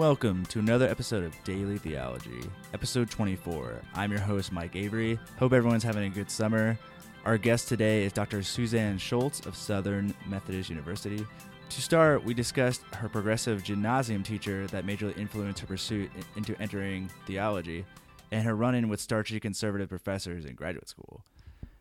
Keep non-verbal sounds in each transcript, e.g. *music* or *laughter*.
Welcome to another episode of Daily Theology, episode 24. I'm your host, Mike Avery. Hope everyone's having a good summer. Our guest today is Dr. Susanne Scholz of Southern Methodist University. To start, we discussed her progressive gymnasium teacher that majorly influenced her pursuit into entering theology and her run in with starchy conservative professors in graduate school.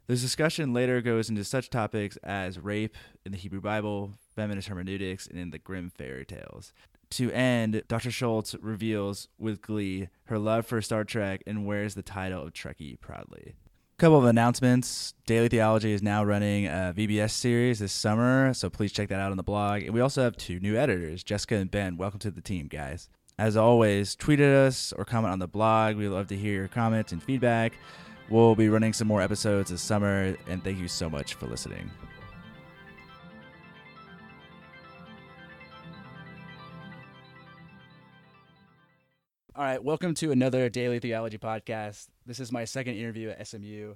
This discussion later goes into such topics as rape in the Hebrew Bible, feminist hermeneutics, and in the Grimm fairy tales. To end, Dr. Scholz reveals with glee her love for Star Trek and wears the title of Trekkie proudly. Couple of announcements. Daily Theology is now running a VBS series this summer, so please check that out on the blog. And we also have two new editors, Jessica and Ben. Welcome to the team, guys. As always, tweet at us or comment on the blog. We love to hear your comments and feedback. We'll be running some more episodes this summer, and thank you so much for listening. All right, welcome to another Daily Theology podcast. This is my second interview at SMU.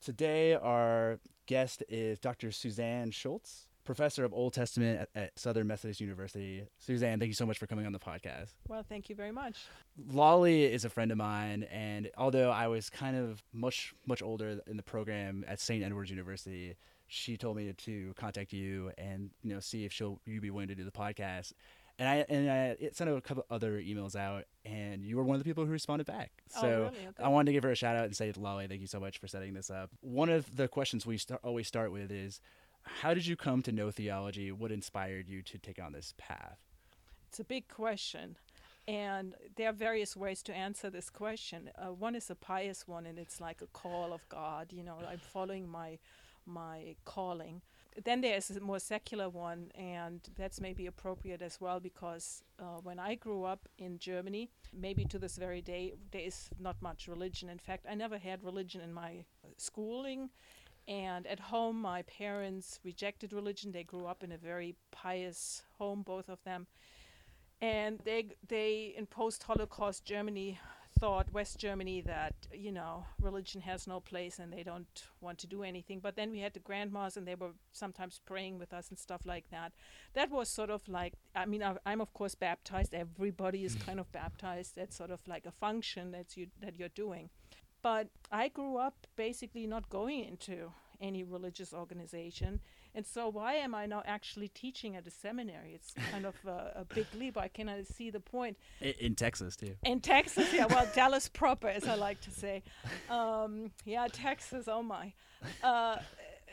Today, our guest is Dr. Susanne Scholz, professor of Old Testament at, at, Southern Methodist University. Susanne, thank you so much for coming on the podcast. Well, thank you very much. Lolly is a friend of mine, and although I was kind of much, much older in the program at St. Edward's University, she told me to contact you and you know see if she'll you be willing to do the podcast and I and I sent out a couple other emails out, and you were one of the people who responded back. Oh, So really? Okay. I wanted to give her a shout out and say, Lolly, thank you so much for setting this up. One of the questions we start, always start with is, how did you come to know theology? What inspired you to take on this path? It's a big question. And there are various ways to answer this question. Uh, one is a pious one, and it's like a call of God. You know, I'm following my my calling. Then there's a more secular one, and that's maybe appropriate as well because uh, when I grew up in Germany, maybe to this very day, there is not much religion. In fact, I never had religion in my schooling. And at home, my parents rejected religion. They grew up in a very pious home, both of them. And they, they in post Holocaust Germany, thought, West Germany, that, you know, religion has no place and they don't want to do anything. But then we had the grandmas and they were sometimes praying with us and stuff like that. That was sort of like, I mean, I, I'm of course baptized. Everybody is hmm. kind of baptized. That's sort of like a function that's you, that you're doing. But I grew up basically not going into any religious organization. And so, why am I now actually teaching at a seminary? It's kind of a, a big leap. I cannot see the point. In, in Texas, too. In Texas, yeah, well, Dallas proper, as I like to say. Um, yeah, Texas, oh my. Uh,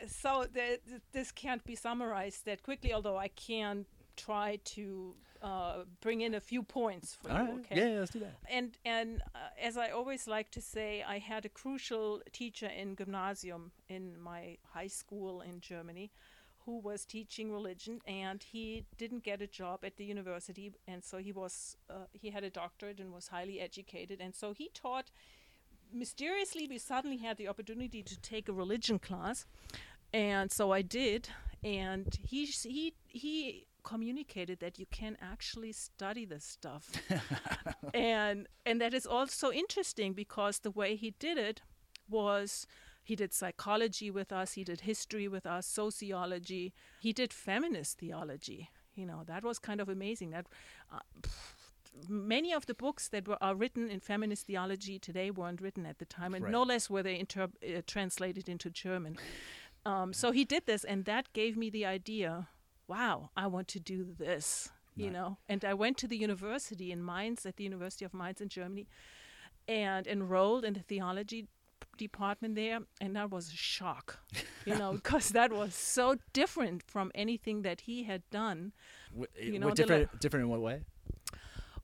so, the, th- this can't be summarized that quickly, although I can try to uh, bring in a few points for All you. right. Okay Yeah, let's do that. and and uh, as I always like to say, I had a crucial teacher in gymnasium in my high school in Germany, who was teaching religion, and he didn't get a job at the university, and so he was uh, he had a doctorate and was highly educated, and so he taught. Mysteriously, we suddenly had the opportunity to take a religion class, and so I did. And he he he communicated that you can actually study this stuff. *laughs* And and that is also interesting because the way he did it was he did psychology with us he did history with us sociology he did feminist theology. You know that was kind of amazing that uh, many of the books that were are written in feminist theology today weren't written at the time and Right. no less were they inter- uh, translated into german. Um, so he did this and that gave me the idea wow i want to do this you know and i went to the university in mainz at the university of mainz in germany and enrolled in the theology department there and that was a shock you know *laughs* because that was so different from anything that he had done W- You what know, different, different in what way?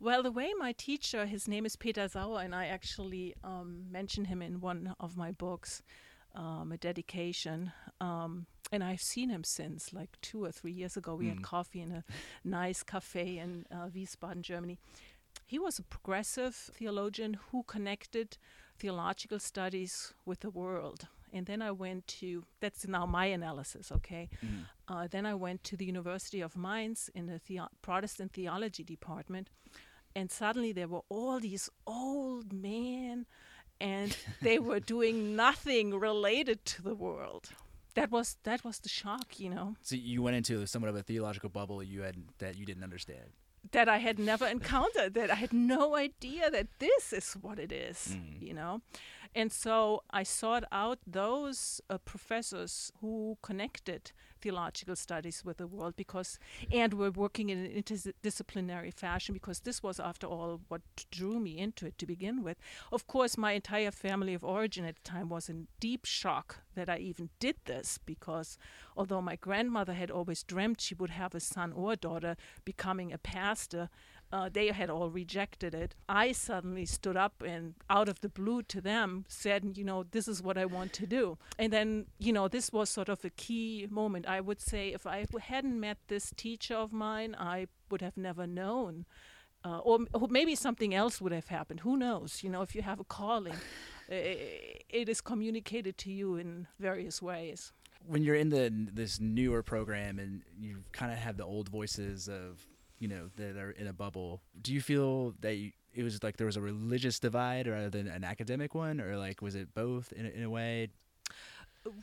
well, the way my teacher, his name is Peter Sauer, and I actually um, mention him in one of my books, um, a dedication. Um, and I've seen him since, like two or three years ago. We Mm. had coffee in a nice cafe in uh, Wiesbaden, Germany. He was a progressive theologian who connected theological studies with the world. And then I went to, that's now my analysis, okay? Mm. Uh, then I went to the University of Mainz in the theo- Protestant theology department, and suddenly there were all these old men, and they were doing nothing related to the world. That was that was the shock, you know. So you went into somewhat of a theological bubble you had that you didn't understand. that I had never encountered, that I had no idea that this is what it is, Mm. you know. And so I sought out those uh, professors who connected theological studies with the world because, and we're working in an interdisciplinary fashion because this was, after all, what drew me into it to begin with. Of course, my entire family of origin at the time was in deep shock that I even did this because although my grandmother had always dreamt she would have a son or a daughter becoming a pastor, uh, they had all rejected it. I suddenly stood up and, out of the blue to them, said, you know, this is what I want to do. And then, you know, this was sort of a key moment. I would say if I hadn't met this teacher of mine, I would have never known. Uh, or, or maybe something else would have happened. Who knows? You know, if you have a calling, i- it is communicated to you in various ways. when you're in the this newer program and you kind of have the old voices of you know that are in a bubble do you feel that you, it was like there was a religious divide rather than an academic one or like was it both in a, in a way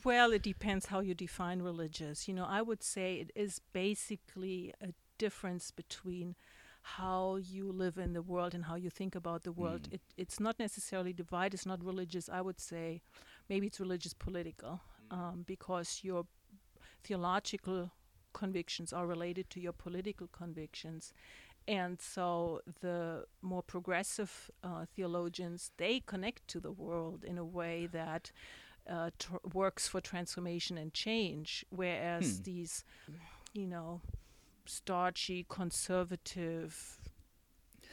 Well, it depends how you define religious. You know, I would say it is basically a difference between how you live in the world and how you think about the world. Mm. It, it's not necessarily divide, it's not religious. I would say maybe it's religious political um, because your theological convictions are related to your political convictions. And so the more progressive uh, theologians, they connect to the world in a way that uh, tr- works for transformation and change, whereas Hmm. these, you know, starchy, conservative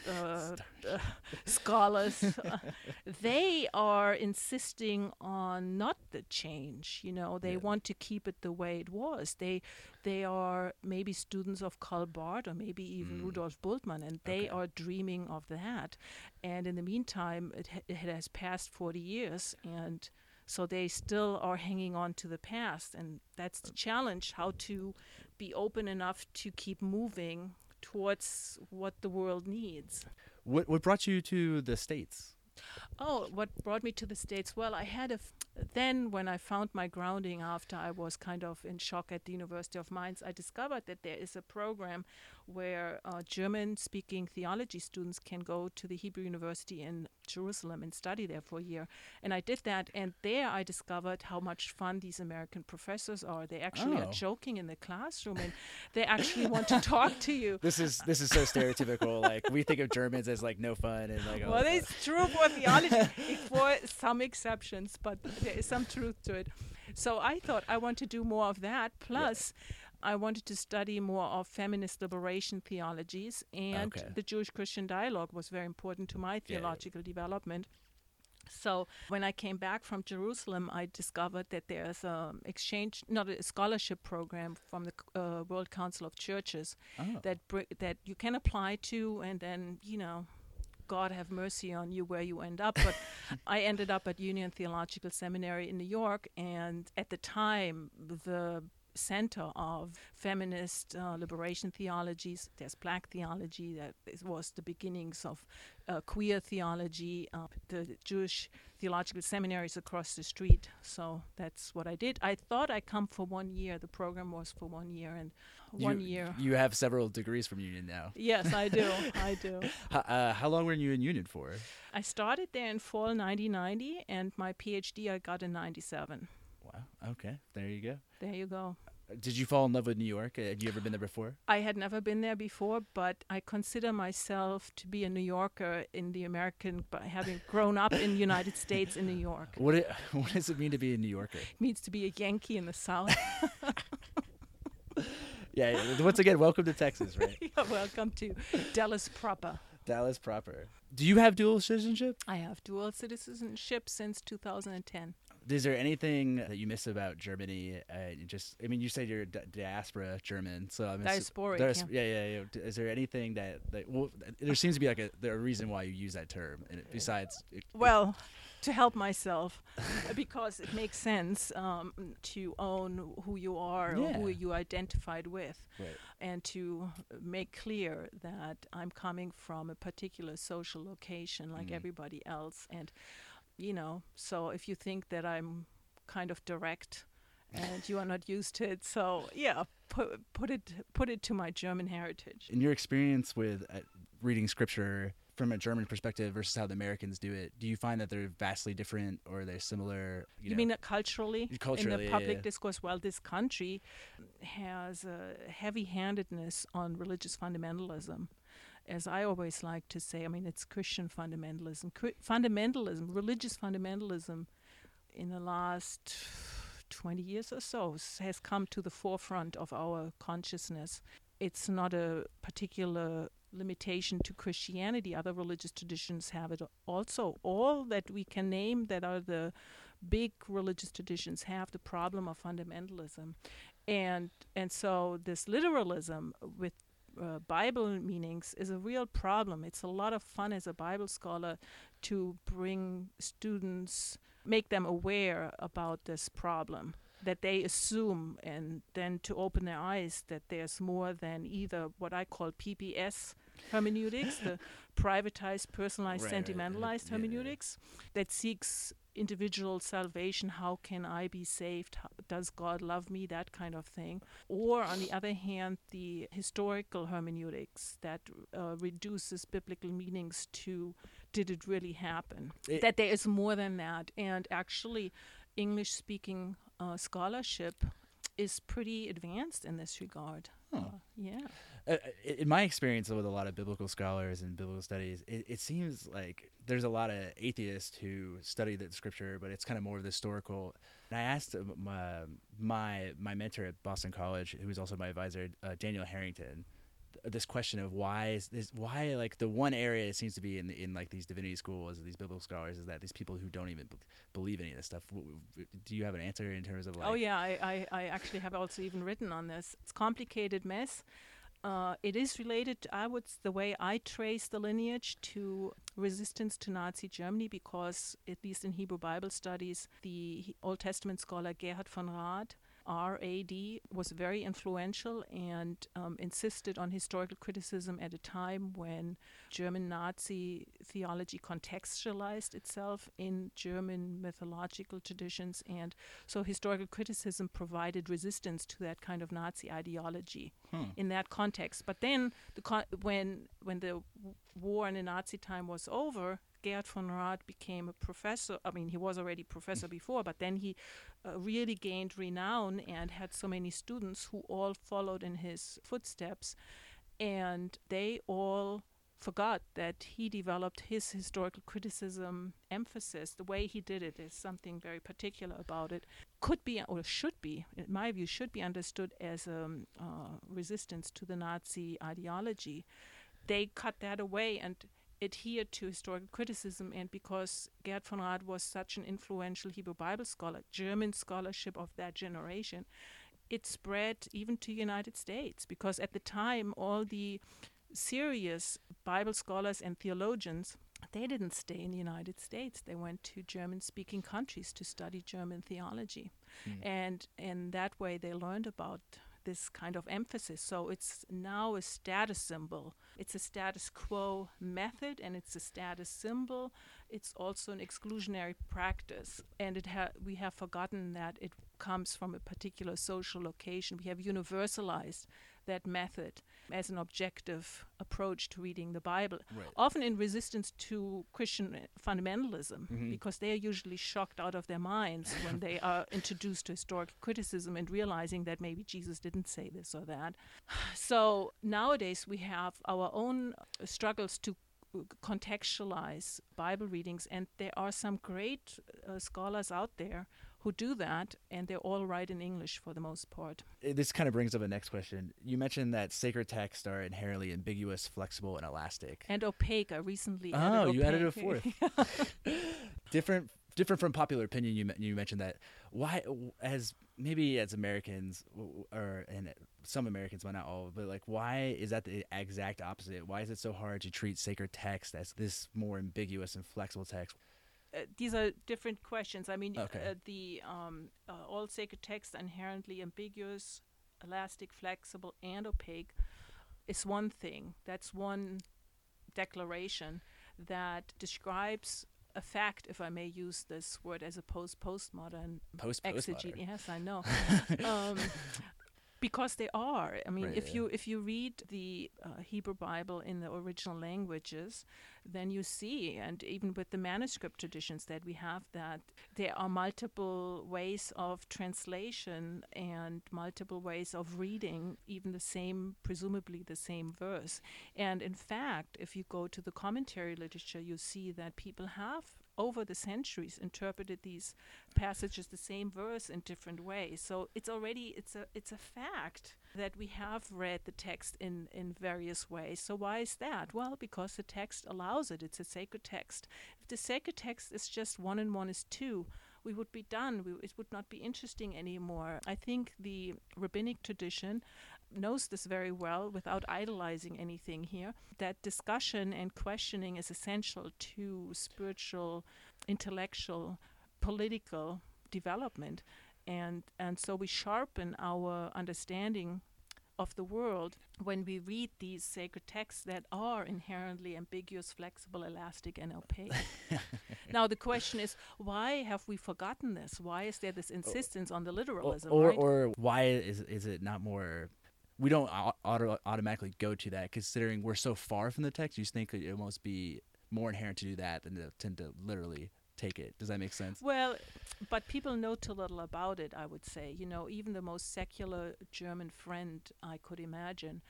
uh, uh, scholars, uh, *laughs* they are insisting on not the change. You know, they Yeah. want to keep it the way it was. They they are maybe students of Karl Barth or maybe even Mm. Rudolf Bultmann, and they Okay. are dreaming of that. And in the meantime, it, ha- it has passed 40 years, and so they still are hanging on to the past. And that's the challenge how to be open enough to keep moving towards what the world needs. what what brought you to the states Oh, what brought me to the States? Well, I had a. Then, when I found my grounding after I was kind of in shock at the University of Mainz, I discovered that there is a program where uh, German speaking theology students can go to the Hebrew University in Jerusalem and study there for a year. And I did that, and there I discovered how much fun these American professors are. They actually Oh. are joking in the classroom and they actually want to talk to you. *laughs* this is this is so stereotypical like we think of germans as like no fun and like oh, Well, uh, it's true for theology, *laughs* for some exceptions, but there is some truth to it. So I thought I want to do more of that. Plus, I wanted to study more of feminist liberation theologies, and Okay. the Jewish Christian dialogue was very important to my Yeah. theological development. So when I came back from Jerusalem, I discovered that there's a exchange, not a scholarship program from the uh, World Council of Churches oh. that br- that you can apply to, and then you know, God have mercy on you where you end up. But *laughs* I ended up at Union Theological Seminary in New York, and at the time, the center of feminist uh, liberation theologies. There's black theology. That was the beginnings of uh, queer theology. Uh, the Jewish theological seminaries across the street. So that's what I did. I thought I come for one year. The program was for one year, and one you, year. you have several degrees from union now Yes, I do. *laughs* I do. Uh, how long were you in union for I started there in fall 1990, and my PhD I got in 97. Wow okay there you go There you go. did you fall in love with new york Uh, had you ever been there before I had never been there before, but I consider myself to be a New Yorker in the American, by having grown up in the United *laughs* States in New York. what it, *laughs* what does it mean to be a new yorker It means to be a Yankee in the South. *laughs* yeah once again welcome to texas right Yeah, Welcome to Dallas proper. dallas proper do you have dual citizenship I have dual citizenship since 2010. Is there anything that you miss about Germany? Uh, just, I mean, you said you're di- diaspora German, so I'm assu- Diasporic, dias- yeah, yeah, yeah. D- Is there anything that, that well, there seems to be like a, a reason why you use that term, and it- besides, it, it- Well, to help myself, uh, because it makes sense um, to own who you are or who you identified with, right. and to make clear that I'm coming from a particular social location like Mhm. everybody else. And, you know, so if you think that I'm kind of direct and you are not used to it. So yeah, put put it put it to my German heritage. In your experience with uh, reading scripture from a German perspective versus how the Americans do it, do you find that they're vastly different or they're similar? You, you know, mean culturally? Culturally, in the public yeah, yeah. discourse. Well, this country has a heavy-handedness on religious fundamentalism as I always like to say, I mean, it's Christian fundamentalism. fundamentalism, religious fundamentalism, in the last 20 years or so has come to the forefront of our consciousness. It's not a particular limitation to Christianity. Other religious traditions have it also. All that we can name that are the big religious traditions have the problem of fundamentalism. And and so this literalism with uh, Bible meanings is a real problem. It's a lot of fun as a Bible scholar to bring students, make them aware about this problem that they assume, and then to open their eyes that there's more than either what I call PPS hermeneutics, the *laughs* privatized, personalized, right, sentimentalized right, right. hermeneutics yeah. that seeks individual salvation how can i be saved? How, does god love me? That kind of thing. Or on the other hand the historical hermeneutics that uh, reduces biblical meanings to did it really happen? It that there is more than that. And actually english speaking uh, scholarship is pretty advanced in this regard. Huh. uh, yeah in my experience with a lot of biblical scholars and biblical studies, it, it, seems like there's a lot of atheists who study the scripture, but it's kind of more of the historical. And I asked uh, my my, my mentor at Boston College, who was also my advisor, uh, Daniel Harrington, this question of why is this why like the one area it seems to be in in like these divinity schools these biblical scholars is that these people who don't even b- believe any of this stuff do you have an answer in terms of like oh yeah I, I i actually have also even written on this it's complicated mess uh, it is related, I would, the way I trace the lineage to resistance to Nazi Germany, because at least in Hebrew Bible studies, the Old Testament scholar Gerhard von Rad RAD was very influential and um, insisted on historical criticism at a time when German Nazi theology contextualized itself in German mythological traditions. And so historical criticism provided resistance to that kind of Nazi ideology hmm. in that context. But then, the con- when, when the war in the Nazi time was over, Gerd von Rad became a professor. I mean, he was already professor mm. before, but then he uh, really gained renown and had so many students who all followed in his footsteps. And they all forgot that he developed his historical criticism emphasis. The way he did it is something very particular about it. Could be, or should be, in my view, should be understood as a um, uh, resistance to the Nazi ideology. They cut that away and adhered to historical criticism, and because Gerd von Rad was such an influential Hebrew Bible scholar, German scholarship of that generation, it spread even to the United States because at the time all the serious Bible scholars and theologians they didn't stay in the United States. They went to German speaking countries to study German theology. Mm. And in that way they learned about this kind of emphasis. So it's now a status symbol. It's a status quo method and it's a status symbol. It's also an exclusionary practice. And it ha- we have forgotten that it comes from a particular social location. We have universalized that method as an objective approach to reading the Bible, right. often in resistance to Christian fundamentalism, mm-hmm. because they are usually shocked out of their minds when they *laughs* are introduced to historic criticism and realizing that maybe Jesus didn't say this or that. *sighs* So nowadays we have our own struggles to contextualize Bible readings, and there are some great uh, scholars out there who do that, and they all write in English for the most part. Uh, this kind of brings up a next question. You mentioned that sacred texts are inherently ambiguous, flexible, and elastic. And opaque. I recently oh, added you added a fourth. *laughs* different, different from popular opinion. You you mentioned that. Why, as maybe as Americans, or and some Americans, might not all, but like, why is that the exact opposite? Why is it so hard to treat sacred text as this more ambiguous and flexible text? Uh, these are different questions. I mean, okay. uh, the um, uh, all sacred texts inherently ambiguous, elastic, flexible, and opaque is one thing. That's one declaration that describes a fact, if I may use this word as opposed postmodern Post exegete. Yes, I know. *laughs* um, because they are. I mean, Right, if yeah. you if you read the uh, Hebrew Bible in the original languages, then you see, and even with the manuscript traditions that we have, that there are multiple ways of translation and multiple ways of reading even the same, presumably the same verse. And in fact, if you go to the commentary literature, you see that people have over the centuries interpreted these passages the same verse in different ways. So it's already it's a it's a fact that we have read the text in in various ways. So why is that? Well because the text allows it. It's a sacred text. If the sacred text is just one and one is two we would be done. We, it would not be interesting anymore. I think the rabbinic tradition knows this very well without idolizing anything here that discussion and questioning is essential to spiritual intellectual political development. And and so we sharpen our understanding of the world when we read these sacred texts that are inherently ambiguous flexible elastic and opaque. *laughs* Now the question is why have we forgotten this? Why is there this insistence on the literalism or, right? or why is is it not more we don't auto- automatically go to that considering we're so far from the text you think it must be more inherent to do that than to tend to literally take it does that make sense Well, but people know too little about it, I would say. You know, even the most secular German friend I could imagine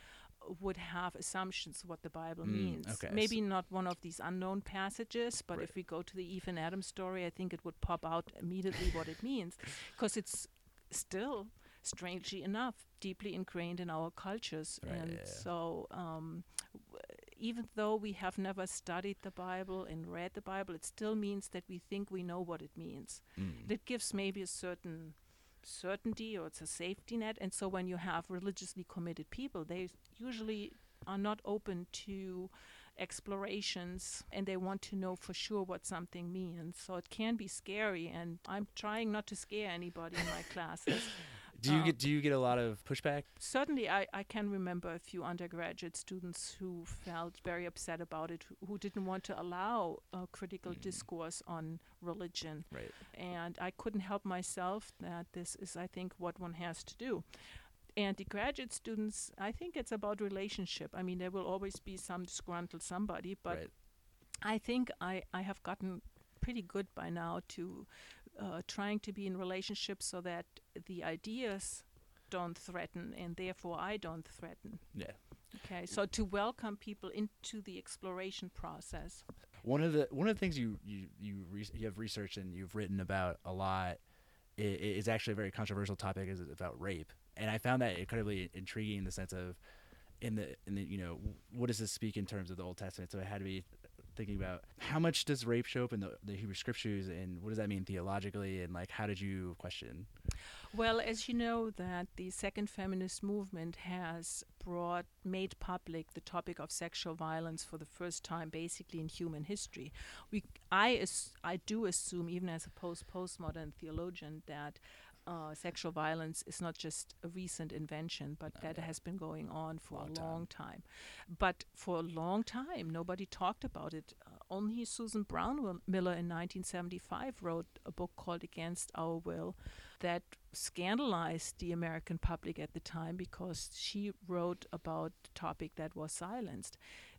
would have assumptions what the Bible Mm, means. okay, Maybe not one of these unknown passages, but Right. if we go to the Eve and Adam story, I think it would pop out immediately what it means because it's still strangely enough deeply ingrained in our cultures. Right, and yeah, so um, w- even though we have never studied the bible and read the bible it still means that we think we know what it means. Mm. that gives maybe a certain certainty or it's a safety net. And so when you have religiously committed people they usually are not open to explorations and they want to know for sure what something means. So it can be scary and i'm trying not to scare anybody in my *laughs* classes do you uh, get do you get a lot of pushback certainly I, I can remember a few undergraduate students who felt very upset about it who, who didn't want to allow uh, critical Mm. discourse on religion right and I couldn't help myself that this is, I think, what one has to do. And the graduate students, I think it's about relationship. I mean, there will always be some disgruntled somebody, but right I think I, I have gotten pretty good by now to uh, trying to be in relationships so that the ideas don't threaten and therefore I don't threaten. yeah Okay, so to welcome people into the exploration process. one of the one of the things you you you, re- you have researched and you've written about a lot is, is actually a very controversial topic is about rape and i found that incredibly intriguing in the sense of in the in the you know what does this speak in terms of the old testament so it had to be thinking about how much does rape show up in the, the hebrew scriptures and what does that mean theologically and like how did you question Well, as you know, that the second feminist movement has brought, made public the topic of sexual violence for the first time, basically in human history. We, I, I do assume, even as a post postmodern theologian, that uh, sexual violence is not just a recent invention, but Oh, that yeah. has been going on for Long a long time. But for a long time, nobody talked about it. Uh, only Susan Brown Miller in 1975 wrote a book called Against Our Will that scandalized the American public at the time because she wrote about a topic that was silenced.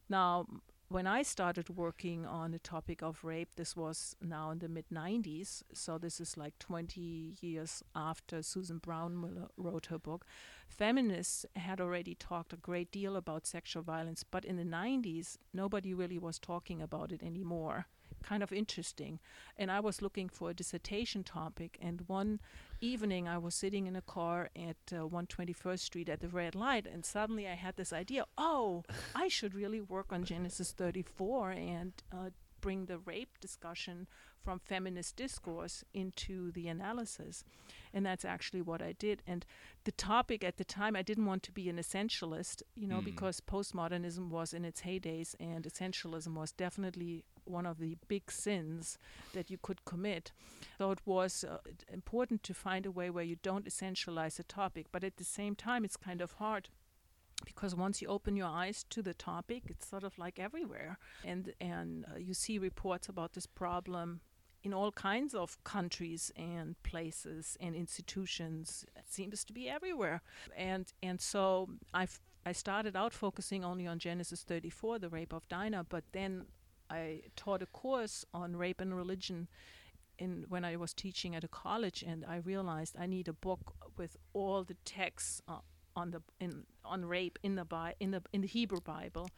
Now, when I started working on the topic of rape, this was now in the mid 90s, so this is like 20 years after Susan Brownmiller uh, wrote her book. Feminists had already talked a great deal about sexual violence, but in the 90s, nobody really was talking about it anymore. Kind of interesting. And I was looking for a dissertation topic, and one evening I was sitting in a car at uh, 121st Street at the red light, and suddenly I had this idea oh, I should really work on Genesis 34 and uh, bring the rape discussion from feminist discourse into the analysis. And that's actually what I did. And the topic at the time, I didn't want to be an essentialist, you know, Mm. because postmodernism was in its heydays, and essentialism was definitely one of the big sins that you could commit. So it was uh, important to find a way where you don't essentialize a topic, but at the same time, it's kind of hard because once you open your eyes to the topic, it's sort of like everywhere, and and uh, you see reports about this problem in all kinds of countries and places and institutions. It seems to be everywhere, and and so I I started out focusing only on Genesis 34, the rape of Dinah, but then I taught a course on rape and religion in when I was teaching at a college, and I realized I need a book with all the texts uh, on the in on rape in the Bi- in the in the Hebrew Bible,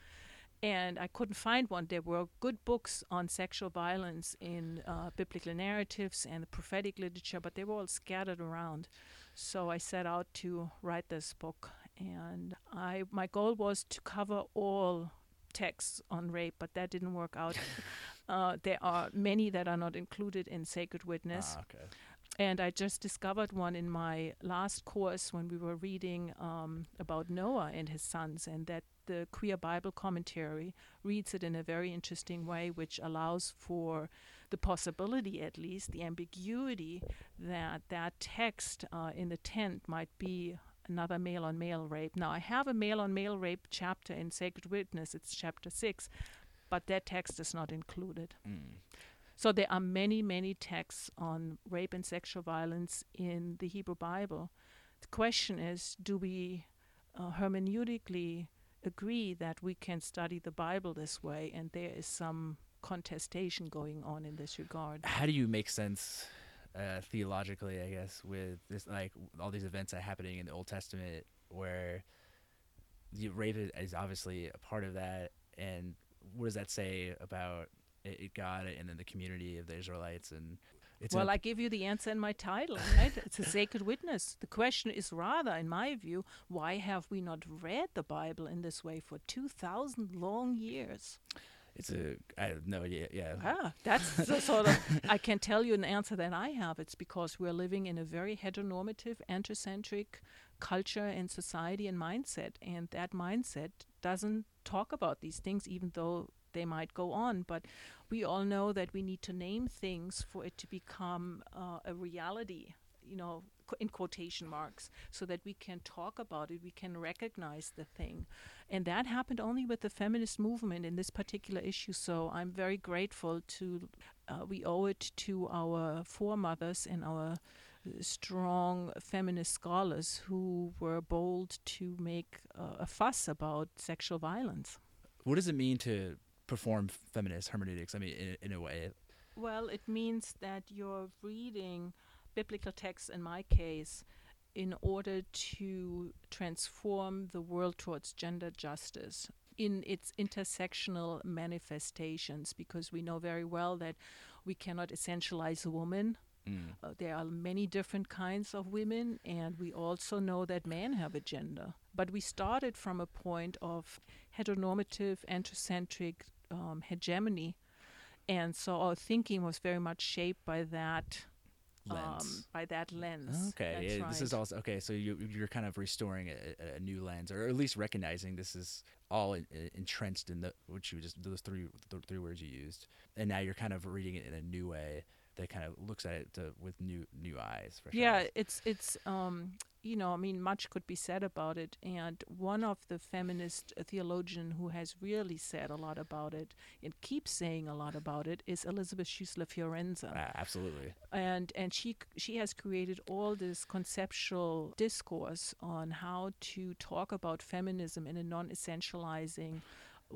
and I couldn't find one. There were good books on sexual violence in uh, biblical narratives and the prophetic literature, but they were all scattered around. So I set out to write this book, and I my goal was to cover all texts on rape, but that didn't work out. *laughs* uh, there are many that are not included in Sacred Witness. Ah, okay. And I just discovered one in my last course when we were reading um, about Noah and his sons, and that the Queer Bible Commentary reads it in a very interesting way, which allows for the possibility, at least, the ambiguity that that text uh, in the tent might be another male on male rape. Now, I have a male on male rape chapter in Sacred Witness, it's chapter 6, but that text is not included. Mm. So there are many, many texts on rape and sexual violence in the Hebrew Bible. The question is do we uh, hermeneutically agree that we can study the Bible this way? And there is some contestation going on in this regard. How do you make sense uh, theologically, I guess, with this like all these events that are happening in the Old Testament where the rape is- obviously a part of that, and what does that say about it, it God and then the community of the Israelites and it's well, a, I give you the answer in my title, *laughs* right? it's a sacred witness. The question is rather, in my view, why have we not read the Bible in this way for 2,000 long years? It's a I have no idea yeah Ah, that's the sort of, I can tell you an answer that I have. It's because we're living in a very heteronormative, androcentric culture and society and mindset. And that mindset doesn't talk about these things, even though they might go on. But we all know that we need to name things for it to become uh, a reality, you know, in quotation marks, so that we can talk about it, we can recognize the thing. And that happened only with the feminist movement in this particular issue. So I'm very grateful to, uh, we owe it to our foremothers and our uh, strong feminist scholars who were bold to make uh, a fuss about sexual violence. what does it mean to perform feminist hermeneutics I mean in, in a way Well, it means that you're reading biblical texts, in my case, in order to transform the world towards gender justice in its intersectional manifestations, because we know very well that we cannot essentialize a woman. mm. Uh, there are many different kinds of women, and we also know that men have a gender. But we started from a point of heteronormative, androcentric um, hegemony. And so our thinking was very much shaped by that lens um, by that lens. Okay, yeah, this is also okay. So you you're kind of restoring a, a- new lens, or at least recognizing this is all in, in- entrenched in the which you just those three the three words you used, and now you're kind of reading it in a new way that kind of looks at it to, with new new eyes. Yeah, sure. it's it's um you know I mean much could be said about it, and one of the feminist theologian who has really said a lot about it and keeps saying a lot about it is Elisabeth Schüssler Fiorenza. Ah, absolutely. and and she she has created all this conceptual discourse on how to talk about feminism in a non-essentializing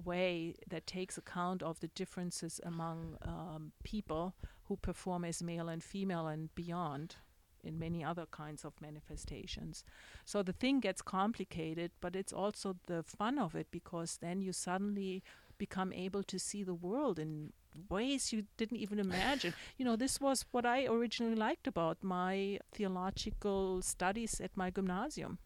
way that takes account of the differences among um, people who perform as male and female and beyond in many other kinds of manifestations. So the thing gets complicated, but it's also the fun of it because then you suddenly become able to see the world in ways you didn't even imagine. *laughs* you know, this was what I originally liked about my theological studies at my gymnasium.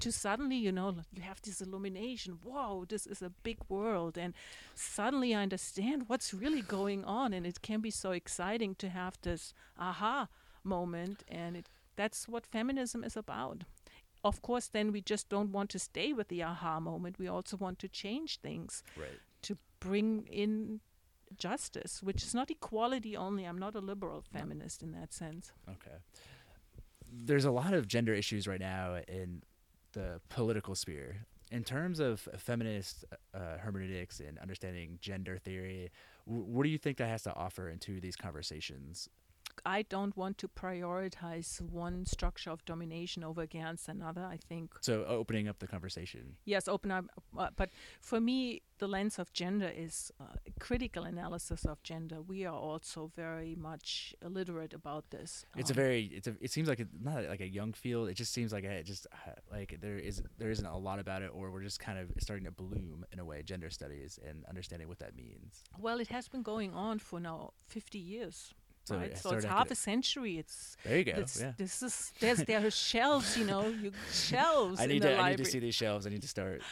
To suddenly, you know, you have this illumination. Whoa, this is a big world, and suddenly I understand what's really going on, and it can be so exciting to have this aha moment, and it, that's what feminism is about. Of course, then we just don't want to stay with the aha moment. We also want to change things Right. to bring in justice, which is not equality only. I'm not a liberal feminist in that sense. Okay. There's a lot of gender issues right now in the political sphere. in terms of feminist uh, hermeneutics and understanding gender theory, w- what do you think that has to offer into these conversations? I don't want to prioritize one structure of domination over against another. I think so. Opening up the conversation. Yes, open up. Uh, but for me, the lens of gender is uh, critical analysis of gender. We are also very much illiterate about this. It's um, a very. It's a. It seems like a, not like a young field. It just seems like a, it just uh, like there is there isn't a lot about it, or we're just kind of starting to bloom in a way. Gender studies and understanding what that means. Well, it has been going on for now 50 years. So, right? so it's half a century. It's there you go. This, yeah. this is there's there are shelves. You know, you *laughs* shelves. I need to. I need to see these shelves. I need to start.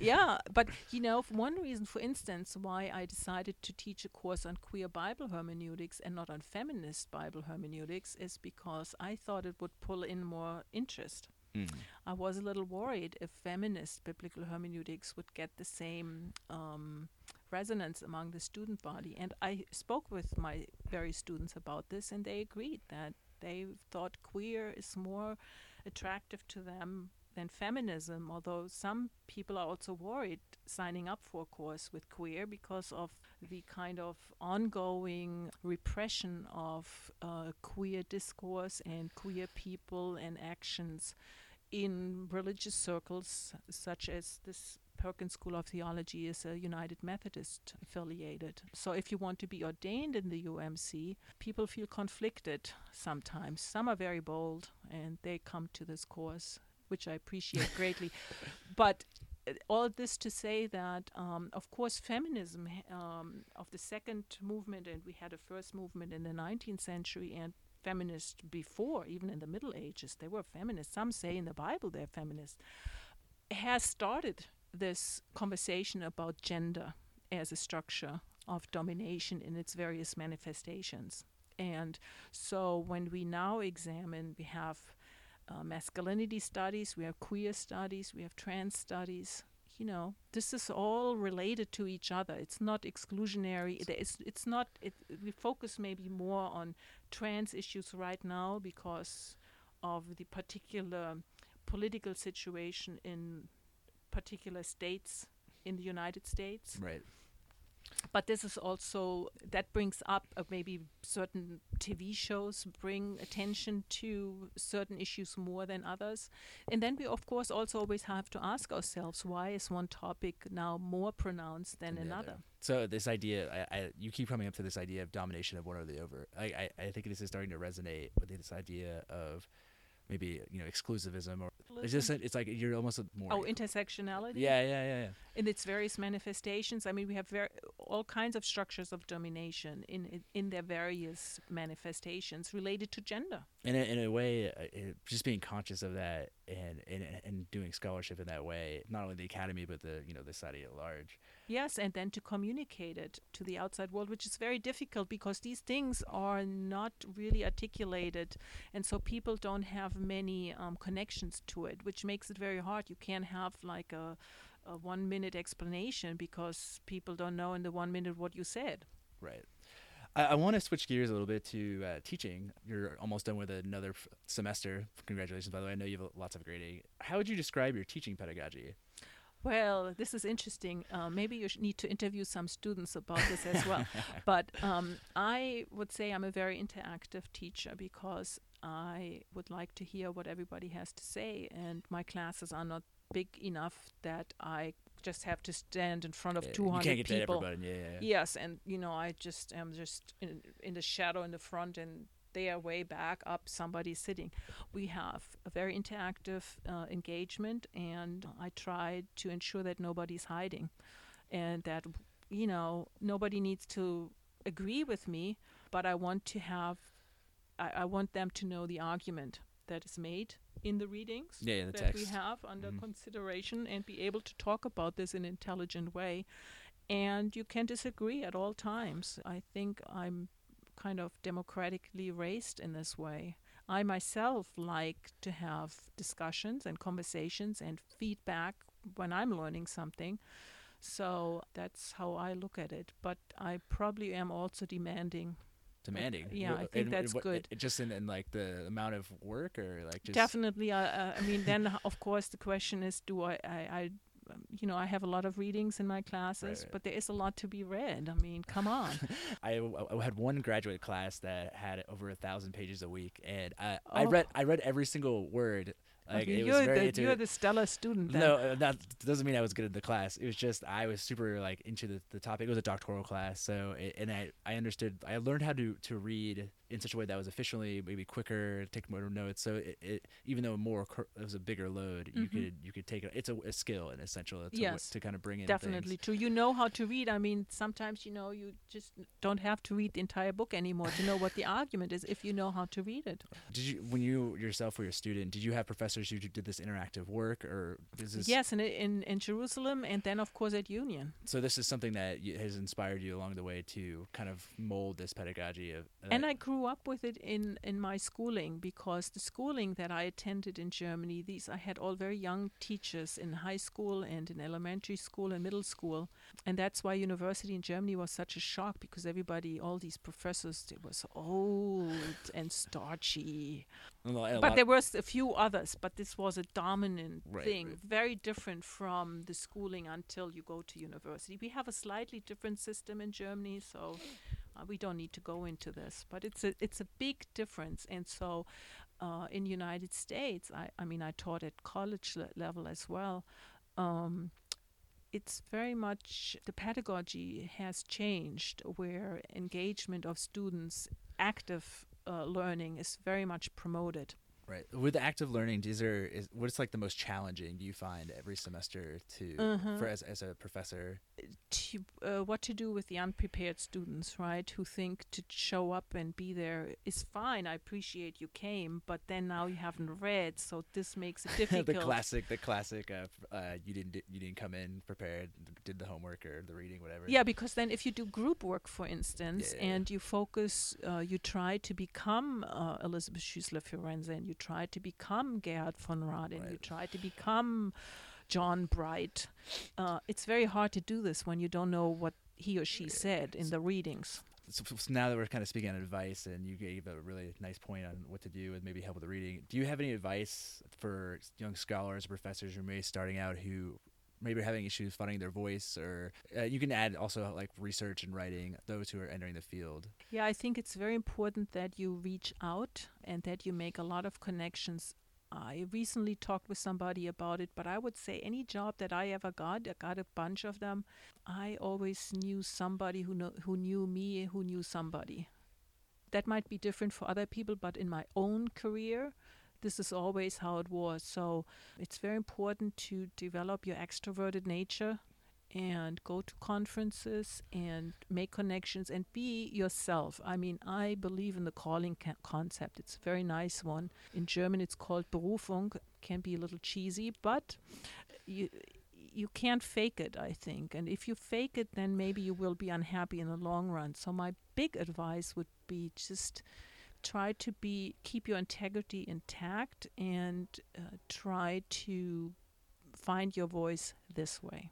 yeah, but you know, one reason, for instance, why I decided to teach a course on queer Bible hermeneutics and not on feminist Bible hermeneutics is because I thought it would pull in more interest. Mm. I was a little worried if feminist biblical hermeneutics would get the same. Um, resonance among the student body. And I spoke with my very students about this, and they agreed that they thought queer is more attractive to them than feminism, although some people are also worried signing up for a course with queer because of the kind of ongoing repression of uh, queer discourse and queer people and actions in religious circles, such as this Perkins School of Theology is a United Methodist affiliated. So if you want to be ordained in the UMC, people feel conflicted sometimes. Some are very bold and they come to this course, which I appreciate greatly. *laughs* But uh, all this to say that, um, of course, feminism um, of the second movement, and we had a first movement in the 19th century, and feminists before, even in the Middle Ages, they were feminists. Some say in the Bible they're feminists. Has started this conversation about gender as a structure of domination in its various manifestations. And so when we now examine, we have uh, masculinity studies, we have queer studies, we have trans studies. You know, this is all related to each other. It's not exclusionary. It's, it's not. It, we focus maybe more on trans issues right now because of the particular political situation in particular states in the United States. Right. But this is also that brings up uh, maybe certain TV shows bring attention to certain issues more than others, and then we of course also always have to ask ourselves why is one topic now more pronounced than another. So this idea, I, I, you keep coming up to this idea of domination of one or the over. I, I, I think this is starting to resonate with this idea of maybe you know exclusivism or it's just it's like you're almost more oh intersectionality? Yeah yeah yeah yeah. In its various manifestations. I mean we have very all kinds of structures of domination in in, in their various manifestations related to gender in a, in a way uh, it, just being conscious of that and, and and doing scholarship in that way not only the academy but the you know the society at large Yes, and then to communicate it to the outside world, which is very difficult because these things are not really articulated, and so people don't have many um, connections to it, which makes it very hard. You can't have like a, a one minute explanation because people don't know in the one minute what you said. Right. I, I want to switch gears a little bit to uh, teaching. You're almost done with another f- semester. Congratulations, by the way. I know you have lots of grading. How would you describe your teaching pedagogy? Well, this is interesting. Uh, maybe you need to interview some students about this as well. *laughs* but um, I would say I'm a very interactive teacher because I would like to hear what everybody has to say, and my classes are not big enough that I just have to stand in front of yeah, 200 people. Yeah, yeah, Yes, and you know I just am just in, in the shadow in the front and they are way back up somebody sitting we have a very interactive uh, engagement and i try to ensure that nobody's hiding and that you know nobody needs to agree with me but i want to have i, I want them to know the argument that is made in the readings yeah, the that text. we have under mm-hmm. consideration and be able to talk about this in an intelligent way and you can disagree at all times i think i'm kind of democratically raised in this way. I myself like to have discussions and conversations and feedback when I'm learning something. So that's how I look at it. But I probably am also demanding. Demanding. yeah, I think that's good. Just in, in like the amount of work or like just definitely. Uh, uh, I mean, then of course the question is, do I, I, I um, you know, I have a lot of readings in my classes, right. but there is a lot to be read. I mean, come on. *laughs* I, I had one graduate class that had over a thousand pages a week, and I, I Oh. read I read every single word. Like Okay, it you're, was very the, you're the stellar student. Then. No, uh, that doesn't mean I was good at the class. It was just I was super like into the, the topic. It was a doctoral class, so it, and I I understood. I learned how to to read in such a way that was efficiently maybe quicker, take more notes. So it, it even though more it was a bigger load, you Mhm. could you could take it. It's a, a skill and essential. It's Yes, to kind of bring in Definitely things. true. You know how to read. I mean, sometimes you know you just don't have to read the entire book anymore to know what the argument is if you know how to read it. Did you when you yourself were a student? Did you have professors who did this interactive work, or is this Yes, and in in Jerusalem, and then of course at Union. So this is something that has inspired you along the way to kind of mold this pedagogy of. Uh, and I grew up with it in in my schooling because the schooling that I attended in Germany, these I had all very young teachers in high school and in elementary school and middle school, and that's why university in Germany was such a shock because everybody, all these professors, they were so old and starchy. and a- and a But there was a few others, but this was a dominant Right, thing, right. very different from the schooling until you go to university. We have a slightly different system in Germany, so uh, we don't need to go into this. But it's a it's a big difference, and so uh, in United States, I I mean I taught at college le- level as well. Um, it's very much the pedagogy has changed where engagement of students active uh, learning is very much promoted right with active learning. Is there is what's like the most challenging? Do you find every semester to Mhm. for as as a professor? To, uh, what to do with the unprepared students, right? Who think to show up and be there is fine. I appreciate you came, but then now you haven't read, so this makes it *laughs* difficult. the classic, the classic. Uh, uh, you didn't di- you didn't come in prepared, did the homework or the reading, whatever. Yeah, because then if you do group work, for instance, Yeah, yeah, yeah. and you focus, uh, you try to become uh, Elisabeth Schüssler Fiorenza, and you try to become Gerhard von Rad, and you try to become John Bright. Uh, it's very hard to do this when you don't know what he or she said in the readings. So, so now that we're kind of speaking on advice, and you gave a really nice point on what to do and maybe help with the reading, do you have any advice for young scholars or professors who maybe starting out who maybe are having issues finding their voice, or uh, you can add also like research and writing those who are entering the field. Yeah, I think it's very important that you reach out and that you make a lot of connections. I recently talked with somebody about it, but I would say any job that I ever got, I got a bunch of them. I always knew somebody who know, who knew me, who knew somebody. That might be different for other people, but in my own career, this is always how it was. So it's very important to develop your extroverted nature and go to conferences and make connections and be yourself. I mean, I believe in the calling ca- concept. It's a very nice one. In German, it's called Berufung. Can be a little cheesy, but you you can't fake it. I think, and if you fake it, then maybe you will be unhappy in the long run. So my big advice would be just try to be keep your integrity intact and uh, try to find your voice this way.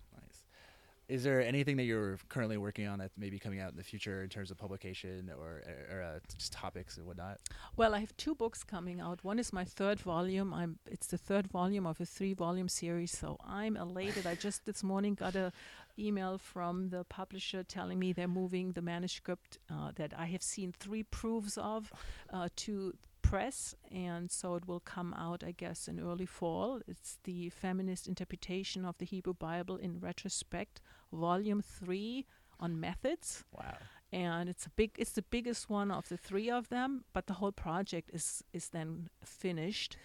Is there anything that you're currently working on that may be coming out in the future in terms of publication or, or uh, just topics and whatnot? Well, I have two books coming out. One is my third volume. I'm it's the third volume of a three-volume series, so I'm elated. I just this morning got a email from the publisher telling me they're moving the manuscript uh, that I have seen three proofs of uh, to press, and so it will come out, I guess, in early fall. It's the feminist interpretation of the Hebrew Bible in retrospect, volume three on methods Wow. And it's a big it's the biggest one of the three of them but the whole project is is then finished.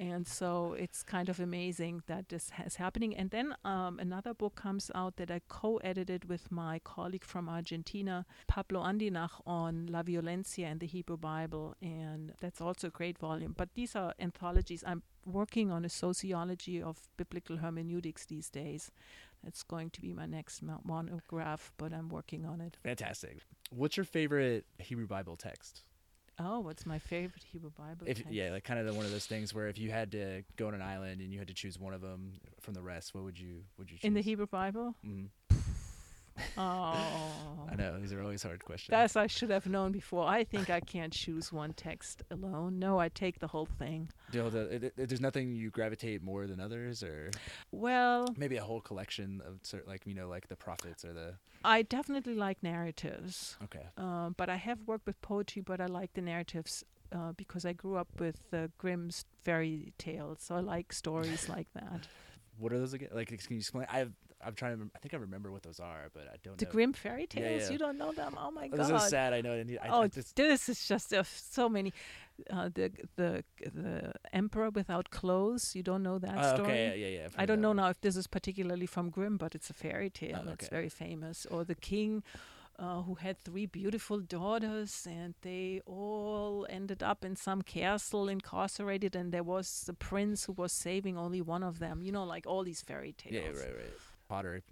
And so it's kind of amazing that this is happening. And then um, another book comes out that i co-edited with my colleague from argentina pablo Andiñach on la violencia and the hebrew bible. And that's also a great volume. But these are anthologies. I'm working on a sociology of biblical hermeneutics these days that's going to be my next monograph but i'm working on it Fantastic. What's your favorite Hebrew Bible text? Oh, what's my favorite Hebrew Bible? If text? yeah, like kind of the, one of those things where if you had to go on an island and you had to choose one of them from the rest, what would you would you choose? in the Hebrew Bible, Mhm. Oh. I know these are always hard questions. That's I should have known before. I think I can't choose one text alone. No, I take the whole thing. Do you know, the- it- it- there's nothing you gravitate more than others, or Well, maybe a whole collection of cer like you know, like the prophets or the. I definitely like narratives. Okay. Um, but I have worked with poetry, but I like the narratives uh, because I grew up with uh, Grimm's fairy tales. So I like stories *laughs* like that. What are those again? Like, can you explain? I've I'm trying to. I think I remember what those are, but I don't know. The know. Grimm fairy tales? yeah. You don't know them? Oh my god. This is sad. I know. I, I, oh, I just, this is just uh, so many. Uh, the the the emperor without clothes. You don't know that oh, story? okay. Yeah, yeah. I've I don't know one. now if this is particularly from Grimm, but it's a fairy tale. Oh, It's okay. very famous. Or the king uh, who had three beautiful daughters, and they all ended up in some castle incarcerated, and there was a prince who was saving only one of them. You know, like all these fairy tales. Yeah, right, right. Potter.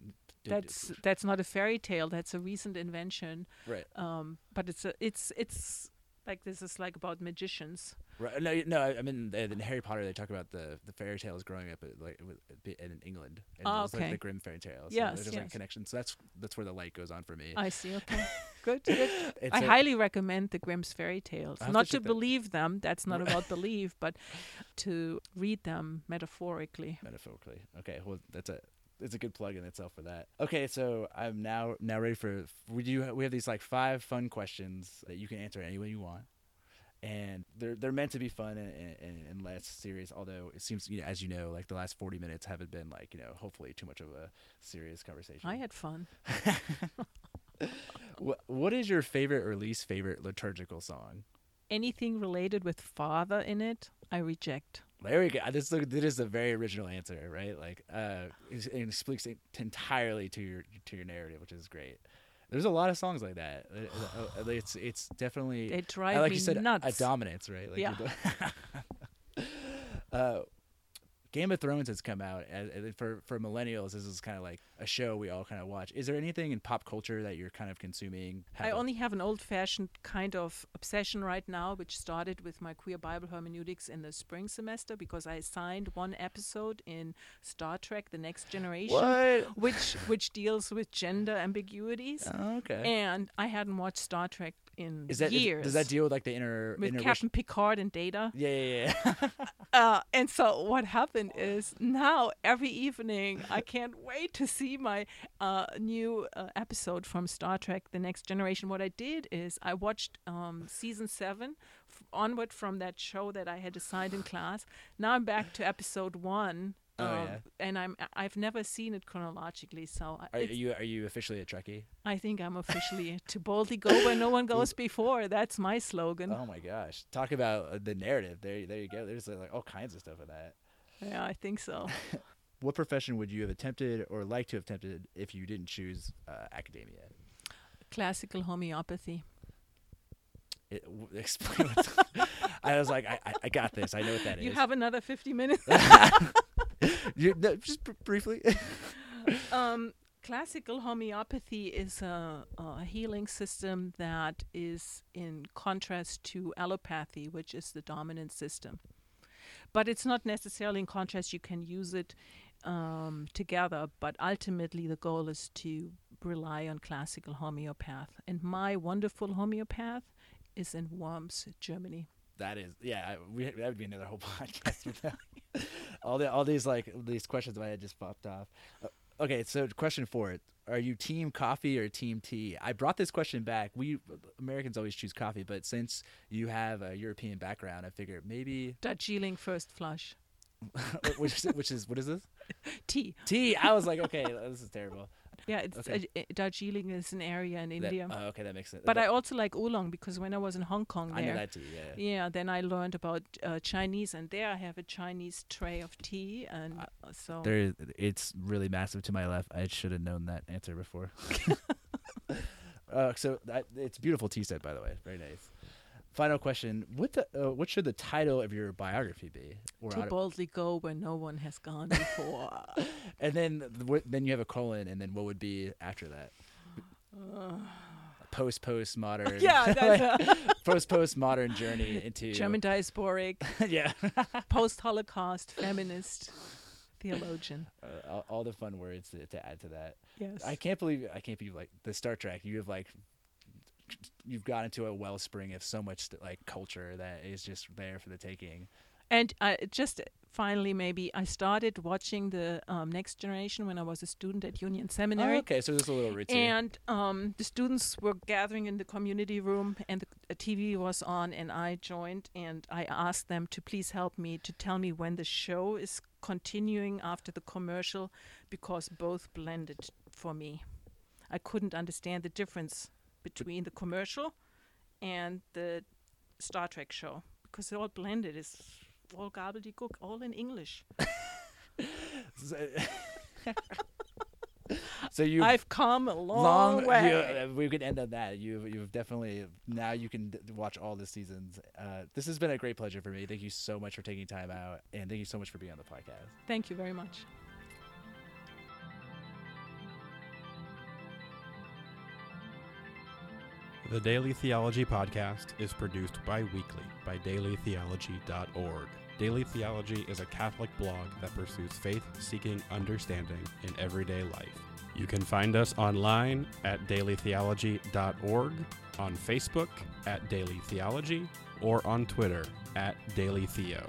That's that's not a fairy tale. That's a recent invention. right. Um, but it's a it's it's like this is like about magicians. Right. No, no. I I mean, in Harry Potter, they talk about the the fairy tales growing up at, like in England, and Ah, those, like okay. the Grimm fairy tales. so Yes, like yes. connections. So that's that's where the light goes on for me. I see. Okay, *laughs* good. good. It's I a- highly recommend the Grimm's fairy tales. To Not to that- believe them, that's not *laughs* about belief, but to read them metaphorically. metaphorically. Okay, well that's a it's a good plug in itself for that. Okay, so I'm now now ready for we do we have these like five fun questions that you can answer any way you want. And they're they're meant to be fun and, and, and less serious. Although it seems, you know, as you know, like the last forty minutes haven't been like you know, hopefully too much of a serious conversation. I had fun. *laughs* *laughs* what what is your favorite or least favorite liturgical song? Anything related with father in it, I reject. There we go. This is, this is a very original answer, right? Like, uh, it it speaks entirely to your to your narrative, which is great. There's a lot of songs like that. Uh, uh, It's it's definitely They drive I like me you said nuts. a dominance, right? Like Yeah. *laughs* uh, Game of Thrones has come out, for for millennials, this is kind of like a show we all kind of watch. Is there anything in pop culture that you're kind of consuming? I have a- only have an old fashioned kind of obsession right now, which started with my queer Bible hermeneutics in the spring semester because I assigned one episode in Star Trek The Next Generation. what? Which which deals with gender ambiguities. Oh, okay. And I hadn't watched Star Trek in Is that is- years. does that deal with like the inner with inner Captain Picard and Data? Yeah, yeah, yeah. *laughs* Uh, and so what happened is now every evening I can't wait to see my uh, new uh, episode from Star Trek: The Next Generation. What I did is I watched um, season seven f- onward from that show that I had assigned in class. Now I'm back to episode one. Oh, um, yeah. and I'm I've never seen it chronologically, so I- Are you are you officially a Trekkie? I think I'm officially to boldly go where no one *laughs* goes before. That's my slogan. Oh my gosh! Talk about uh, the narrative. There, there you go. There's uh, like all kinds of stuff in that. Yeah, I think so. *laughs* What profession would you have attempted or like to have attempted if you didn't choose uh, academia? Classical homeopathy. It, w- explain. *laughs* I was like, I, I, I got this. I know what that is. You have another 50 minutes. *laughs* You- no, just br- briefly. *laughs* um, classical homeopathy is a, a healing system that is in contrast to allopathy, which is the dominant system. But it's not necessarily in contrast. You can use it um, together, but ultimately the goal is to rely on classical homeopath. And my wonderful homeopath is in Worms, Germany. That is, yeah. We, that would be another whole *laughs* podcast. with that. all the all these like these questions in my head just popped off. Uh, okay, so question four: Are you team coffee or team tea? I brought this question back. We Americans always choose coffee, but since you have a European background, I figured maybe Darjeeling first flush. *laughs* which which is what is this? *laughs* Tea. Tea. I was like, okay, this is terrible. Yeah, it's Okay. uh, Darjeeling is an area in That- India. oh, okay, that makes sense. But That- I also like oolong because when I was in Hong Kong I know there, that tea. Yeah. yeah, then I learned about uh, Chinese, and there I have a Chinese tray of tea, and so There, it's really massive to my left. I should have known that answer before. *laughs* *laughs* uh, so that, it's beautiful tea set, by the way. Very nice. Final question: What the uh, what should the title of your biography be? Or to boldly go where no one has gone before. *laughs* and then what, then you have a colon, and then what would be after that? Post post modern. yeah, that's a post *laughs* *laughs* post modern journey into German diasporic, yeah. post-Holocaust feminist. theologian. Uh, all, all the fun words to, to add to that. Yes. I can't believe I can't believe like the Star Trek. You have like you've got into a wellspring of so much like culture that is just there for the taking. And I just finally, maybe I started watching the um, Next Generation when I was a student at Union Seminary. Oh, okay, so there's a little here. And um, the students were gathering in the community room, and the, a TV was on, and I joined, and I asked them to please help me to tell me when the show is continuing after the commercial, because both blended for me. I couldn't understand the difference between the commercial and the Star Trek show because it all blended. It's all gobbledygook, all in English. *laughs* So, you I've come a long, way. you- uh, we could end on that. You've you've definitely now you can d- watch all the seasons. Uh, this has been a great pleasure for me. Thank you so much for taking time out, and thank you so much for being on the podcast. Thank you very much. The Daily Theology Podcast is produced bi weekly by dailytheology.org. Daily Theology is a Catholic blog that pursues faith seeking understanding in everyday life. You can find us online at dailytheology.org, on Facebook at Daily Theology, or on Twitter at Daily Theo.